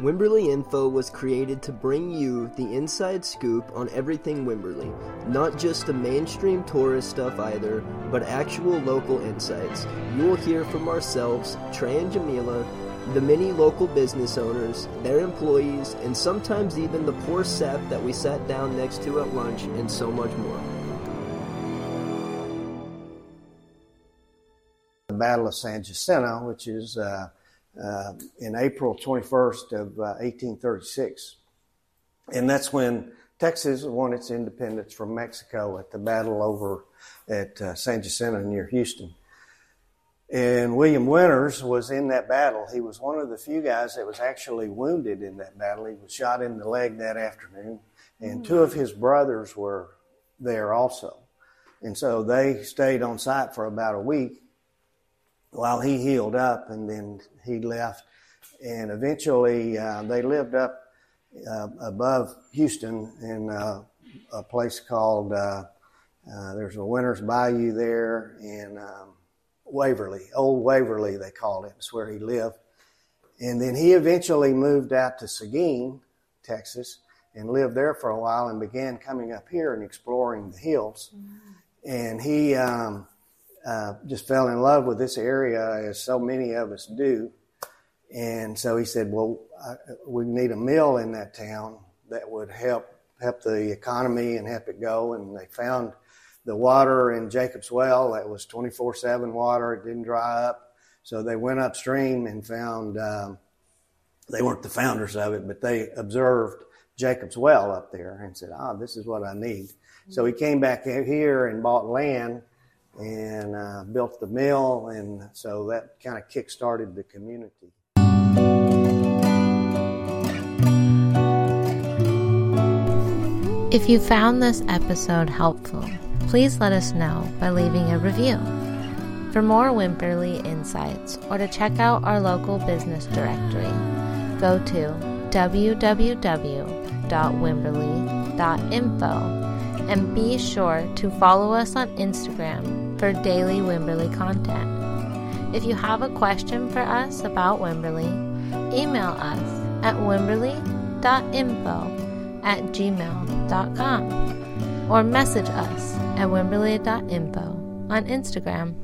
Wimberley Info was created to bring you the inside scoop on everything Wimberley. Not just the mainstream tourist stuff either, but actual local insights. You will hear from ourselves, Trey and Djemilah, the many local business owners, their employees, and sometimes even the poor sap that we sat down next to at lunch, and so much more. The Battle of San Jacinto, which is uh, in April 21st of uh, 1836. And that's when Texas won its independence from Mexico at the battle over at uh, San Jacinto near Houston. And William Winters was in that battle. He was one of the few guys that was actually wounded in that battle. He was shot in the leg that afternoon, and two of his brothers were there also. And so they stayed on site for about a week while he healed up, and then he left. And eventually, uh, they lived up uh, above Houston in uh, a place called uh, uh, there's a Winter's Bayou there in um, Waverly, Old Waverly they called it. It's where he lived. And then he eventually moved out to Seguin, Texas, and lived there for a while and began coming up here and exploring the hills. Mm-hmm. And he um, uh, just fell in love with this area, as so many of us do. And so he said, "Well, I, we need a mill in that town that would help help the economy and help it go." And they found the water in Jacob's Well that was 24/7 water; it didn't dry up. So they went upstream and found. Um, they weren't the founders of it, but they observed Jacob's Well up there and said, "Ah, this is what I need." So he came back here and bought land and uh, built the mill, and so that kind of kick-started the community. If you found this episode helpful, please let us know by leaving a review. For more Wimberley insights or to check out our local business directory, go to www.wimberley.info and be sure to follow us on Instagram for daily Wimberley content. If you have a question for us about Wimberley, email us at wimberley.info at gmail.com or message us at wimberley.info on Instagram.